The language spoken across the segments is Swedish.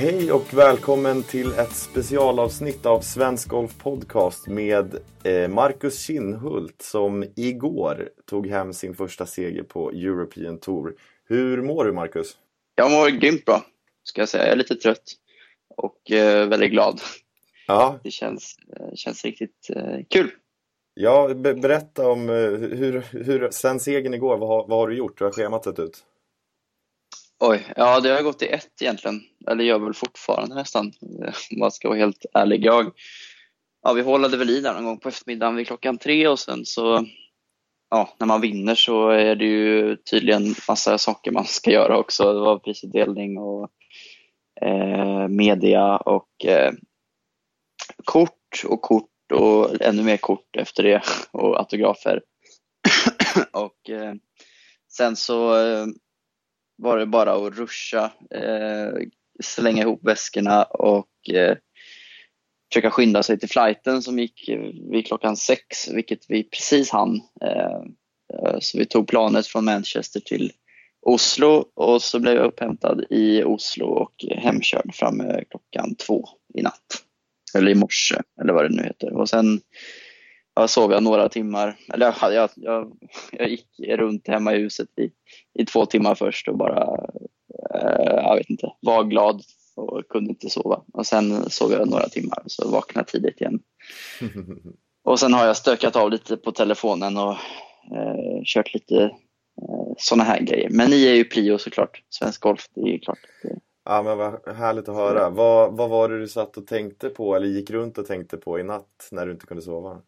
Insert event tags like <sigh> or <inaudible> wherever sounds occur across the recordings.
Hej och välkommen till ett specialavsnitt av Svensk Golf Podcast med eh, Marcus Kinnhult som igår tog hem sin första seger på European Tour. Hur mår du Marcus? Jag mår grymt bra, ska jag säga. Jag är lite trött och eh, väldigt glad. Ja. Det känns, eh, känns riktigt kul. Ja, be berätta om hur, hur, sen segern igår, vad har, vad har du gjort? Hur har schemat sett ut? Oj, ja det har gått i ett egentligen. Eller gör väl fortfarande nästan, om man ska vara helt ärlig. Jag, ja, vi hållade väl i där någon gång på eftermiddagen vid klockan tre och sen så, ja, när man vinner så är det ju tydligen massa saker man ska göra också. Det var prisutdelning och eh, media och eh, kort och kort och ännu mer kort efter det och autografer. <clears throat> och eh, sen så eh, var det bara att ruscha, eh, slänga ihop väskorna och eh, försöka skynda sig till flighten som gick eh, vid klockan sex, vilket vi precis hann. Eh, eh, så vi tog planet från Manchester till Oslo och så blev jag upphämtad i Oslo och hemkörd framme klockan två i natt. Eller i morse, eller vad det nu heter. Och sen ja, sov jag några timmar. Eller jag, jag, jag, jag gick runt hemma i huset i, i två timmar först och bara, eh, jag vet inte, var glad och kunde inte sova. Och sen sov jag några timmar och så vaknade tidigt igen. <laughs> Och sen har jag stökat av lite på telefonen och eh, kört lite eh, sådana här grejer. Men ni är ju prio såklart, Svensk Golf, det är ju klart. Ja men vad härligt att höra. Vad, vad var det du satt och tänkte på eller gick runt och tänkte på i natt när du inte kunde sova?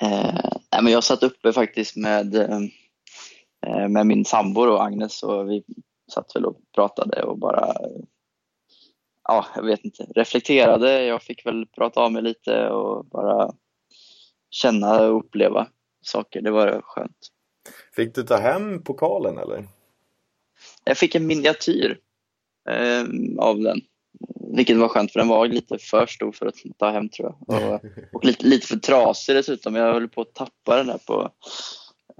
Eh, men jag satt uppe faktiskt med, eh, med min sambo och Agnes och vi satt väl och pratade och bara ja, jag vet inte, reflekterade. Jag fick väl prata av mig lite och bara känna och uppleva saker. Det var skönt. Fick du ta hem pokalen eller? Jag fick en miniatyr eh, av den. Vilket var skönt för den var lite för stor för att ta hem tror jag. Och, och lite, lite för trasig dessutom. Jag höll på att tappa den där på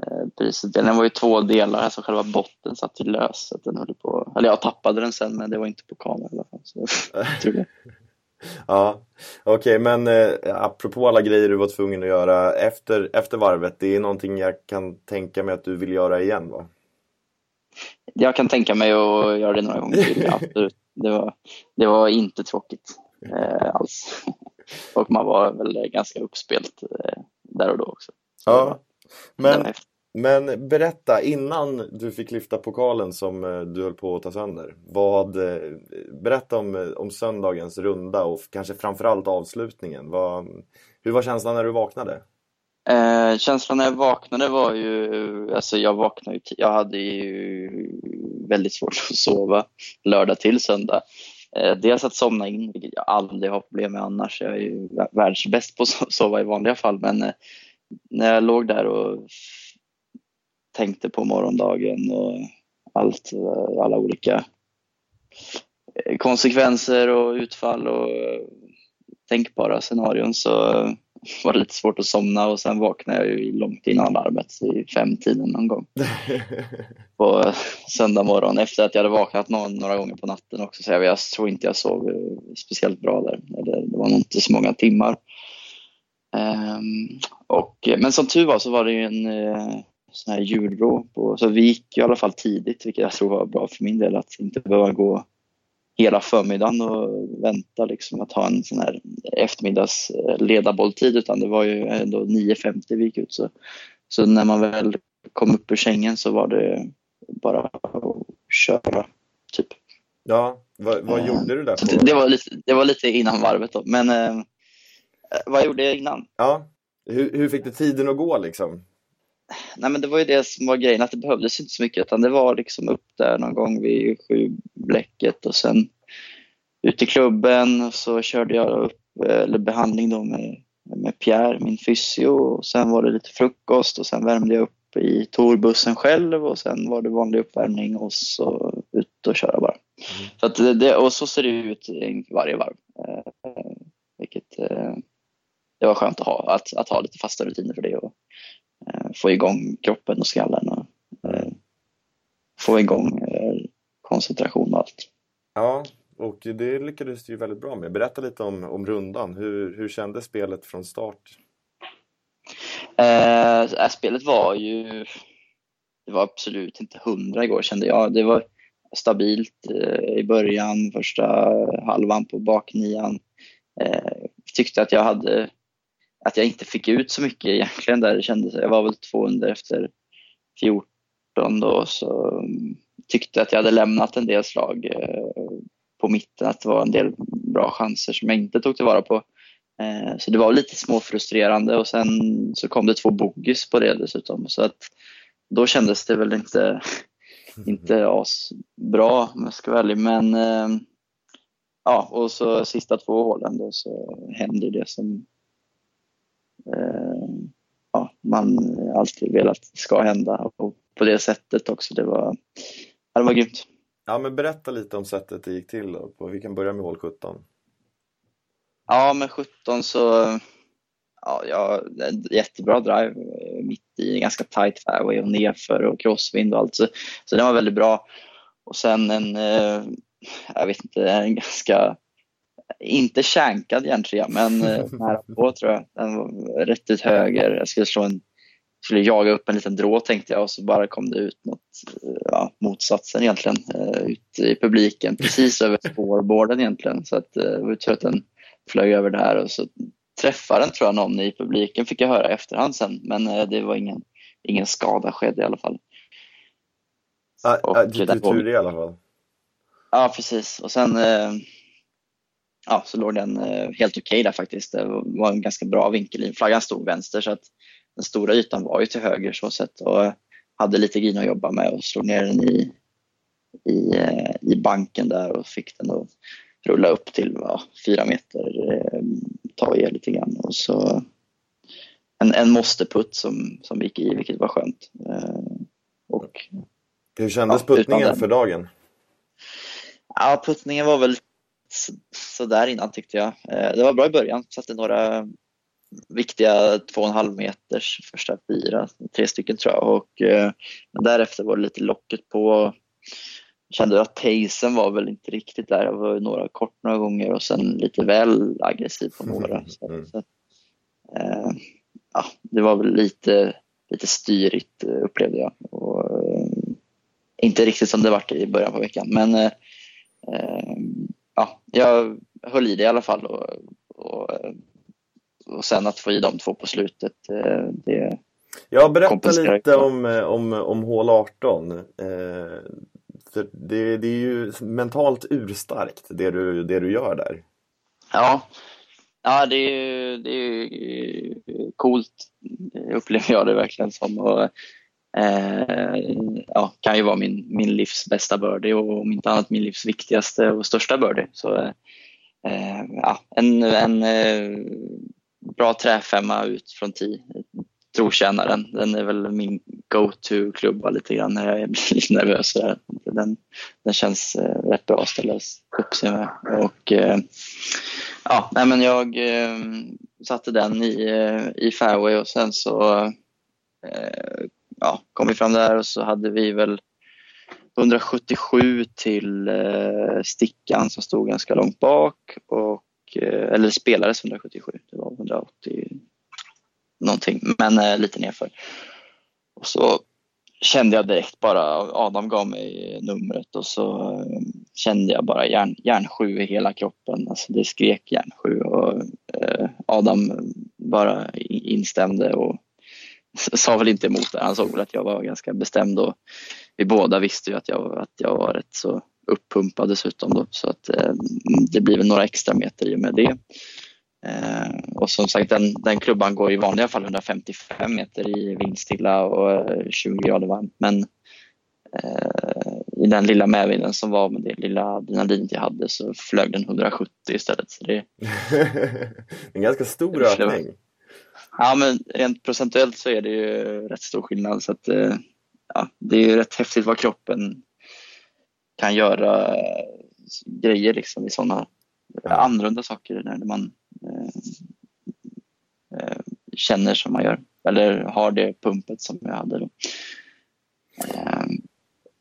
eh, priset. Den var ju två delar, alltså själva botten satt ju lös. Så den höll på, eller jag tappade den sen men det var inte på kamera i alla fall. Så, <laughs> tror jag. ja, okej okay, men eh, apropå alla grejer du var tvungen att göra efter, efter varvet. Det är någonting jag kan tänka mig att du vill göra igen va? Jag kan tänka mig att göra det några gånger till, <laughs> absolut. Det var, det var inte tråkigt eh, alls. <laughs> Och man var väl ganska uppspelt eh, där och då också. Så ja, men, men berätta, innan du fick lyfta pokalen som eh, du höll på att ta sönder. Vad, eh, berätta om, eh, om söndagens runda och kanske framförallt avslutningen. Vad, hur var känslan när du vaknade? Eh, känslan när jag vaknade var ju, alltså jag vaknade ju, jag hade ju väldigt svårt att sova lördag till söndag. Eh, dels att somna in, vilket jag aldrig har problem med annars. Jag är ju världsbäst på att sova i vanliga fall, men eh, när jag låg där och tänkte på morgondagen och allt, eh, alla olika konsekvenser och utfall och tänkbara scenarion så var det lite svårt att somna och sen vaknade jag ju långt innan larmet, i femtiden någon gång. <laughs> på söndag morgon efter att jag hade vaknat någon, några gånger på natten också. Så jag, jag tror inte jag sov speciellt bra där. Det var nog inte så många timmar. Um, och, men som tur var så var det ju en uh, sån här julvrå. På, så vi gick i alla fall tidigt, vilket jag tror var bra för min del. Att inte behöva gå hela förmiddagen och vänta liksom att ha en sån här eftermiddags ledarbolltid utan det var ju ändå 9.50 vi gick ut så, så när man väl kom upp ur sängen så var det bara att köra typ. Ja, vad, vad uh, gjorde du där? Det, det, var lite, det var lite innan varvet då men uh, vad gjorde jag innan? Ja, hur, hur fick du tiden att gå liksom? Nej men det var ju det som var grejen, att det behövdes inte så mycket utan det var liksom upp där någon gång vid sju bläcket och sen ut i klubben och så körde jag upp, eller behandling då med, med Pierre, min fysio och sen var det lite frukost och sen värmde jag upp i torbussen själv och sen var det vanlig uppvärmning och så ut och köra bara. Mm. Så att det, och så ser det ut varje varv. Eh, vilket eh, det var skönt att ha, att, att ha lite fasta rutiner för det och få igång kroppen och skallen och eh, få igång eh, koncentration och allt. Ja, och och det lyckades du ju väldigt bra med. Berätta lite om, om rundan. Hur, hur kändes spelet från start? Eh, spelet var ju... Det var absolut inte hundra igår kände jag. Det var stabilt eh, i början, första halvan på baknian. Eh, tyckte att jag hade att jag inte fick ut så mycket egentligen där det kändes. Jag var väl två under efter 14 då så mm, tyckte att jag hade lämnat en del slag eh, på mitten, att det var en del bra chanser som jag inte tog tillvara på. Eh, så det var lite småfrustrerande och sen så kom det två bogeys på det dessutom. Så att då kändes det väl inte, <laughs> inte asbra om jag ska vara ärlig. Men eh, ja, och så sista två hålen då så händer det som ja, man alltid velat ska hända. Och på det sättet också. Det var, det var grymt. Ja, men berätta lite om sättet det gick till då. Vi kan börja med hål 17. Ja, med 17 så ja, ja, jättebra drive mitt i en ganska tight fairway och nerför och crosswind och allt. Så, så den var väldigt bra. Och sen en, eh, jag vet inte, en ganska, inte känkad järntrea, men eh, <laughs> nära på tror jag. Den var rätt ut höger. Jag skulle slå en skulle jaga upp en liten drå tänkte jag och så bara kom det ut något, ja, motsatsen egentligen, uh, ut i publiken precis över spårborden egentligen. Så att, det var tur att den flög över där och så träffade den tror jag någon i publiken fick jag höra i efterhand sen men det var ingen, ingen skada skedde i alla fall. Ah, ah, du tur i alla fall. Ja precis och sen ja, så låg den helt okej okay där faktiskt. Det var en ganska bra vinkel. Flaggan stod vänster så att den stora ytan var ju till höger så sett och hade lite green att jobba med och slog ner den i, i, eh, i banken där och fick den att rulla upp till ja, fyra meter, eh, ta i lite grann och så en, en måste-putt som, som gick i vilket var skönt. Eh, och, Hur kändes ja, puttningen för dagen? Ja, puttningen var väl sådär så innan tyckte jag. Det var bra i början, satte några viktiga 2,5 meters första fyra, tre stycken tror jag. Och, eh, därefter var det lite locket på. Kände att pacen var väl inte riktigt där. Jag var några kort några gånger och sen lite väl aggressiv på några. Så, mm. så eh, ja, det var väl lite, lite styrigt eh, upplevde jag. Och, eh, inte riktigt som det var i början på veckan men eh, eh, ja, jag höll i det i alla fall och, och och sen att få i de två på slutet, eh, det Ja, berätta lite om, eh, om, om hål 18. Eh, för det, det är ju mentalt urstarkt det du, det du gör där. Ja, ja det, är ju, det är coolt upplever jag det verkligen som. Och, Eh, ja, kan ju vara min, min livs bästa birdie och om inte annat min livs viktigaste och största birdie. Så, eh, ja, en, en eh, bra träfemma ut från 10. Trotjänaren, den är väl min go-to-klubba lite grann när jag <laughs> blir nervös. Den, den känns eh, rätt bra att ställa upp sig med. Och, eh, ja, nej, men jag eh, satte den i, eh, i fairway och sen så ja, kom vi fram där och så hade vi väl 177 till eh, stickan som stod ganska långt bak och Eh, eller spelades 177, det var 180 någonting, men eh, lite nerför. Och så kände jag direkt bara, Adam gav mig numret och så eh, kände jag bara järn, järn 7 i hela kroppen. Alltså det skrek järn 7 och eh, Adam bara instämde och sa väl inte emot det. Han såg väl att jag var ganska bestämd och vi båda visste ju att jag, att jag var rätt så uppumpad dessutom då, så att eh, det blir väl några extra meter i och med det. Eh, och som sagt den, den klubban går i vanliga fall 155 meter i vindstilla och 20 eh, grader varmt men eh, i den lilla medvinden som var med det lilla adrenalinet jag hade så flög den 170 istället. Så det, <laughs> en ganska stor ökning. Ja men rent procentuellt så är det ju rätt stor skillnad så att eh, ja, det är ju rätt häftigt vad kroppen kan göra grejer liksom i sådana ja. annorlunda saker när man eh, eh, känner som man gör eller har det pumpet som jag hade då. Eh,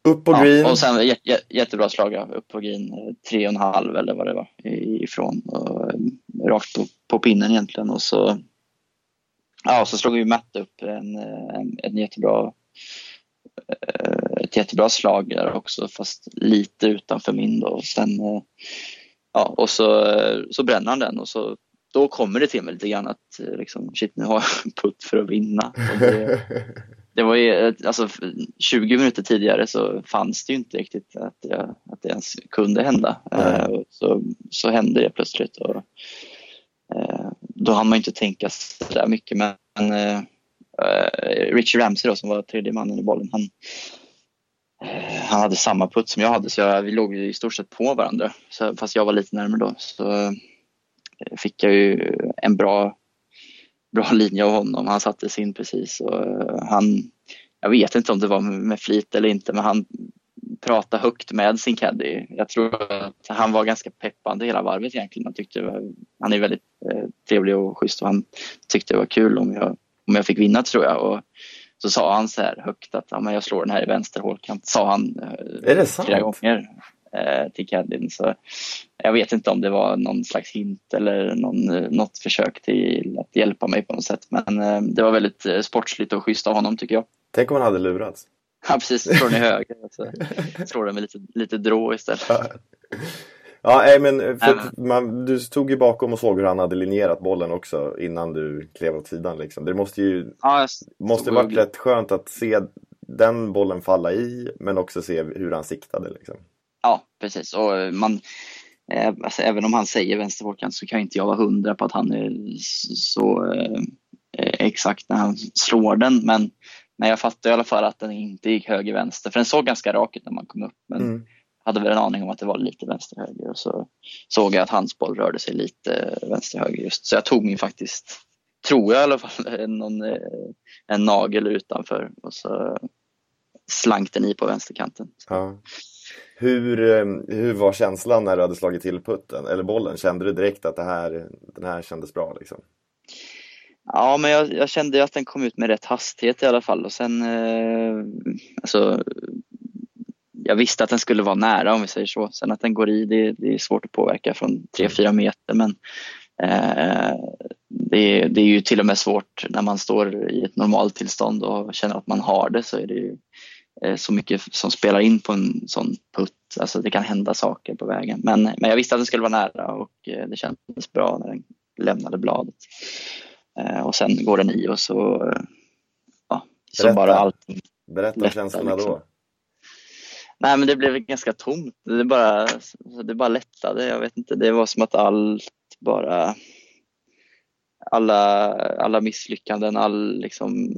Upp på green. Ja, och sen jä jättebra slag upp på green, tre och en halv eller vad det var ifrån. Och, rakt på, på pinnen egentligen och så Ja, så slog ju Matt upp en, en, en jättebra ett jättebra slag där också fast lite utanför min då. Och sen, ja, och så, så bränner han den och så då kommer det till mig lite grann att liksom, shit nu har jag en <laughs> putt för att vinna. Det, det, var ju, alltså 20 minuter tidigare så fanns det ju inte riktigt att, jag, att det ens kunde hända. Mm. Så, så hände det plötsligt. Och, då hann man inte tänka så där mycket men eh, eh, Richie Ramsey då som var tredje mannen i bollen han, eh, han hade samma putt som jag hade så jag, vi låg i stort sett på varandra så, fast jag var lite närmare då så eh, fick jag ju en bra, bra linje av honom. Han satte sin precis och han, jag vet inte om det var med flit eller inte men han prata högt med sin caddy. Jag tror att han var ganska peppande hela varvet egentligen. Han, tyckte var, han är väldigt eh, trevlig och schysst och han tyckte det var kul om jag, om jag fick vinna tror jag. Och så sa han så här högt att ja, men jag slår den här i vänster hålkant. Sa han eh, flera gånger eh, till caddien. Så jag vet inte om det var någon slags hint eller någon, eh, något försök till att hjälpa mig på något sätt. Men eh, det var väldigt eh, sportsligt och schysst av honom tycker jag. Tänk om han hade lurats? Ja, precis. Slår i höger så slår den med lite, lite drå istället. Ja, ja men för man, du stod ju bakom och såg hur han hade linjerat bollen också innan du klev åt sidan. Liksom. Det måste ju ja, måste varit rätt skönt att se den bollen falla i men också se hur han siktade. Liksom. Ja, precis. Och man, eh, alltså, även om han säger vänstervolkant så kan inte jag vara hundra på att han är så eh, exakt när han slår den. Men men jag fattade i alla fall att den inte gick höger-vänster, för den såg ganska rak ut när man kom upp. Men mm. hade väl en aning om att det var lite vänster-höger och så såg jag att hans boll rörde sig lite vänster-höger just. Så jag tog min faktiskt, tror jag i alla fall, <laughs> någon, eh, en nagel utanför och så slank den i på vänsterkanten. Ja. Hur, eh, hur var känslan när du hade slagit till putten eller bollen? Kände du direkt att det här, den här kändes bra? Liksom? Ja, men jag, jag kände att den kom ut med rätt hastighet i alla fall och sen eh, alltså, jag visste att den skulle vara nära om vi säger så. Sen att den går i, det, det är svårt att påverka från 3-4 meter men eh, det, det, är ju till och med svårt när man står i ett normalt tillstånd och känner att man har det så är det ju eh, så mycket som spelar in på en sån putt. Alltså det kan hända saker på vägen. Men, men jag visste att den skulle vara nära och eh, det kändes bra när den lämnade bladet. Eh, och sen går den i och så, ja, så Berätta. bara allt. Berätta lättar, känslorna liksom. då. Nej men det blev ganska tomt. Det bara, det bara lättade. Jag vet inte, det var som att allt bara alla, alla misslyckanden, all liksom,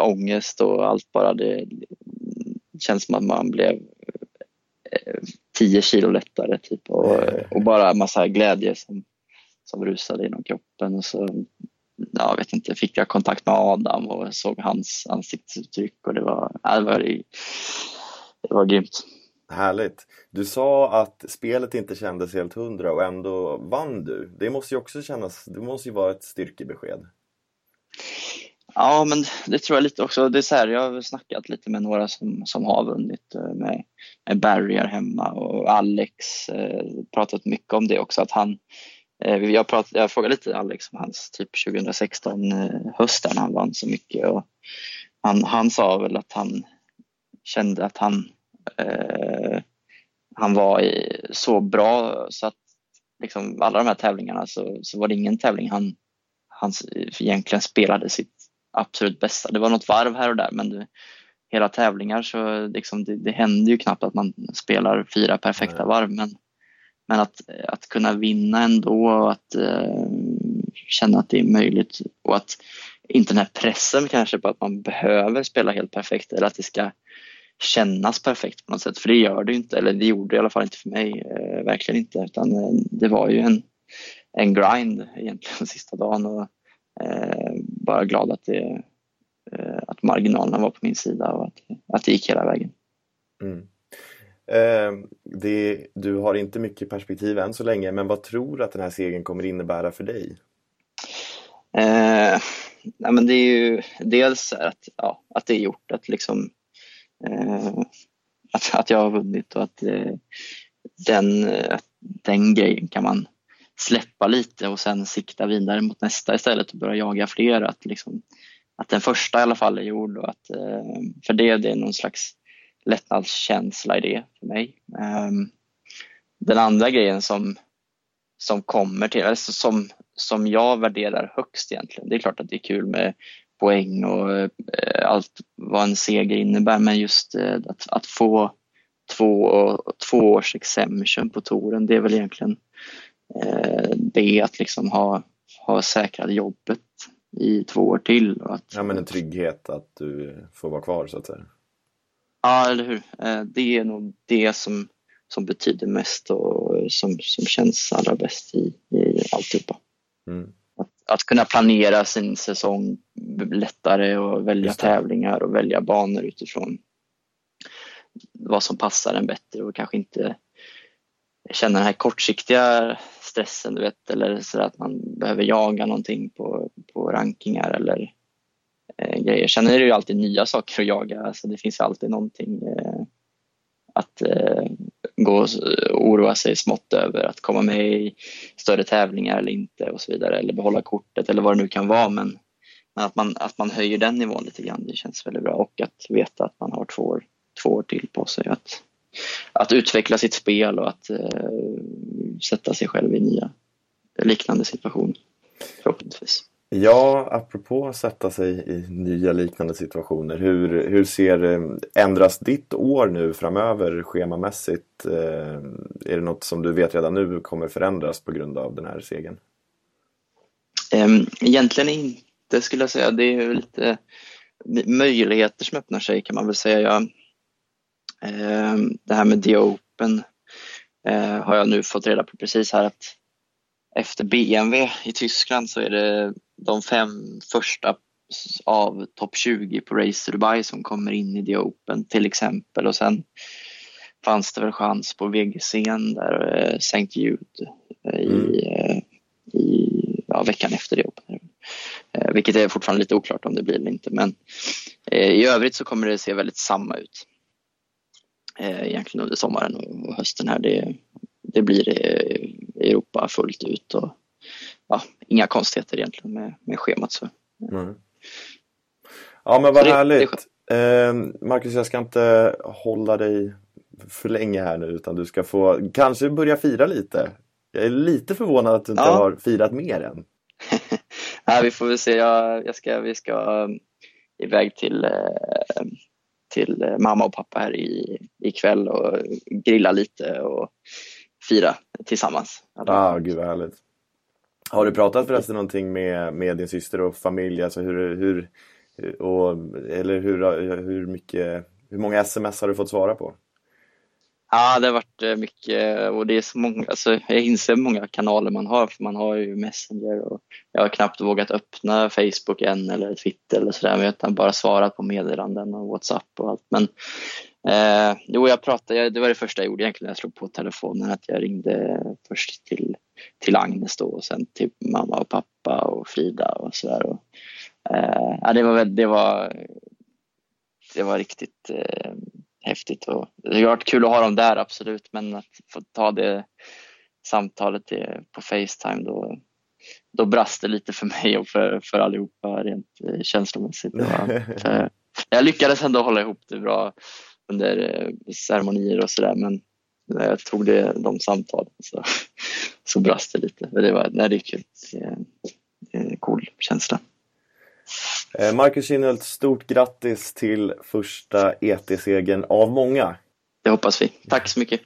ångest och allt bara det, det känns som att man blev 10 eh, kilo lättare typ och, och bara massa glädje som, som rusade genom kroppen och så jag vet inte, fick jag kontakt med Adam och såg hans ansiktsuttryck och det var, det var, det var grymt. Härligt. Du sa att spelet inte kändes helt hundra och ändå vann du. Det måste ju också kännas, det måste ju vara ett styrkebesked. Ja, men det tror jag lite också. Det är så här, jag har snackat lite med några som, som har vunnit eh, med, med Barry här hemma och Alex eh, pratat mycket om det också att han jag, pratade, jag frågade lite Alex om hans typ 2016 eh, hösten när han vann så mycket och han, han sa väl att han kände att han, eh, han var i, så bra så att liksom alla de här tävlingarna så, så var det ingen tävling han, han egentligen spelade sitt absolut bästa. Det var något varv här och där men det, hela tävlingar så liksom det, det händer ju knappt att man spelar fyra perfekta varv men men att, att kunna vinna ändå och att eh, känna att det är möjligt och att inte den här pressen kanske på att man behöver spela helt perfekt eller att det ska kännas perfekt på något sätt. För det gör det ju inte, eller det gjorde det i alla fall inte för mig, eh, verkligen inte. Utan eh, det var ju en, en grind egentligen sista dagen och eh, bara glad att, det, eh, att marginalerna var på min sida och att, att det gick hela vägen. Mm. Eh, det, du har inte mycket perspektiv än så länge, men vad tror du att den här segern kommer innebära för dig? Eh, nej men det är ju dels att, ja, att det är gjort, att liksom eh, att, att jag har vunnit och att, eh, den, den grejen kan man släppa lite och sen sikta vidare mot nästa istället och börja jaga fler. Att, liksom, att den första i alla fall är gjord och att, eh, för det, det är någon slags lättnadskänsla i det för mig. Ehm, den andra grejen som, som kommer till, alltså som, som jag värderar högst egentligen, det är klart att det är kul med poäng och eh, allt vad en seger innebär men just eh, att, att få två, två års exemption på touren det är väl egentligen eh, det att liksom ha, ha säkrat jobbet i två år till. Och att, ja men en trygghet att du får vara kvar så att säga. Ja eller hur. Det är nog det som, som betyder mest och som, som känns allra bäst i, i alltihopa. Mm att kunna planera sin säsong lättare och välja tävlingar och välja banor utifrån vad som passar en bättre och kanske inte känna den här kortsiktiga stressen du vet eller så att man behöver jaga någonting på, på rankingar eller eh, grejer. Sen är det ju alltid nya saker att jaga, så det finns alltid någonting eh, att eh, gå och oroa sig smått över att komma med i större tävlingar eller inte och så vidare eller behålla kortet eller vad det nu kan vara men, men att, man, att man höjer den nivån lite grann det känns väldigt bra och att veta att man har två år, två år till på sig att, att utveckla sitt spel och att eh, sätta sig själv i nya liknande situationer förhoppningsvis. Ja, apropå att sätta sig i nya liknande situationer. Hur, hur ser, eh, ändras ditt år nu framöver schemamässigt? Eh, är det något som du vet redan nu kommer förändras på grund av den här segern? Ehm, egentligen inte skulle jag säga. Det är lite möjligheter som öppnar sig kan man väl säga. Jag, ehm, det här med The Open eh, har jag nu fått reda på precis här att efter BMW i Tyskland så är det de fem första av topp 20 på Race Dubai som kommer in i The Open till exempel och sen fanns det väl chans på VGC där eh, St. Jude eh, i, mm. Eh, i ja, veckan efter The Open. Vilket är fortfarande lite oklart om det blir eller inte men i övrigt så kommer det se väldigt samma ut egentligen under sommaren och hösten här. Det, det blir Europa fullt ut och ja, inga konstigheter egentligen med, med schemat. Så. Mm. Ja men vad det, härligt. Det eh, Marcus, jag ska inte hålla dig för länge här nu utan du ska få kanske börja fira lite. Jag är lite förvånad att du inte ja. har firat mer än. <laughs> Nej, vi får väl se. Jag, jag ska, vi ska um, iväg till, eh, till eh, mamma och pappa här i, ikväll och grilla lite och fira tillsammans. Ah, gud vad härligt. Har du pratat förresten någonting med, med din syster och familj? Alltså hur, hur, och, eller hur, hur, mycket, hur många sms har du fått svara på? Ja, det har varit eh, mycket eh, och det är så många, alltså jag inser hur många kanaler man har för man har ju Messenger och jag har knappt vågat öppna Facebook än eller Twitter eller sådär men jag har bara svarat på meddelanden och Whatsapp och allt. Men eh, jo, jag pratade, det var det första jag gjorde egentligen när jag slog på telefonen att jag ringde först till till Agnes då och sen till mamma och pappa och Frida och sådär. Eh, ja, det, var, det, var, det var riktigt eh, häftigt och det har varit kul att ha dem där absolut men att få ta det samtalet på Facetime då, då brast det lite för mig och för, för allihopa rent eh, känslomässigt. Var, <laughs> jag lyckades ändå hålla ihop det bra under eh, ceremonier och sådär men när jag tog det, de samtalen så, så brast det lite. Men det, var, nej, det är kul. Det är en cool känsla. Eh, Marcus Kinnhult, stort grattis till första ET-segern av många. Det hoppas vi. Tack så mycket.